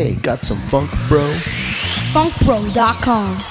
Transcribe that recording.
Hey, got some funk, bro? Funkbro.com.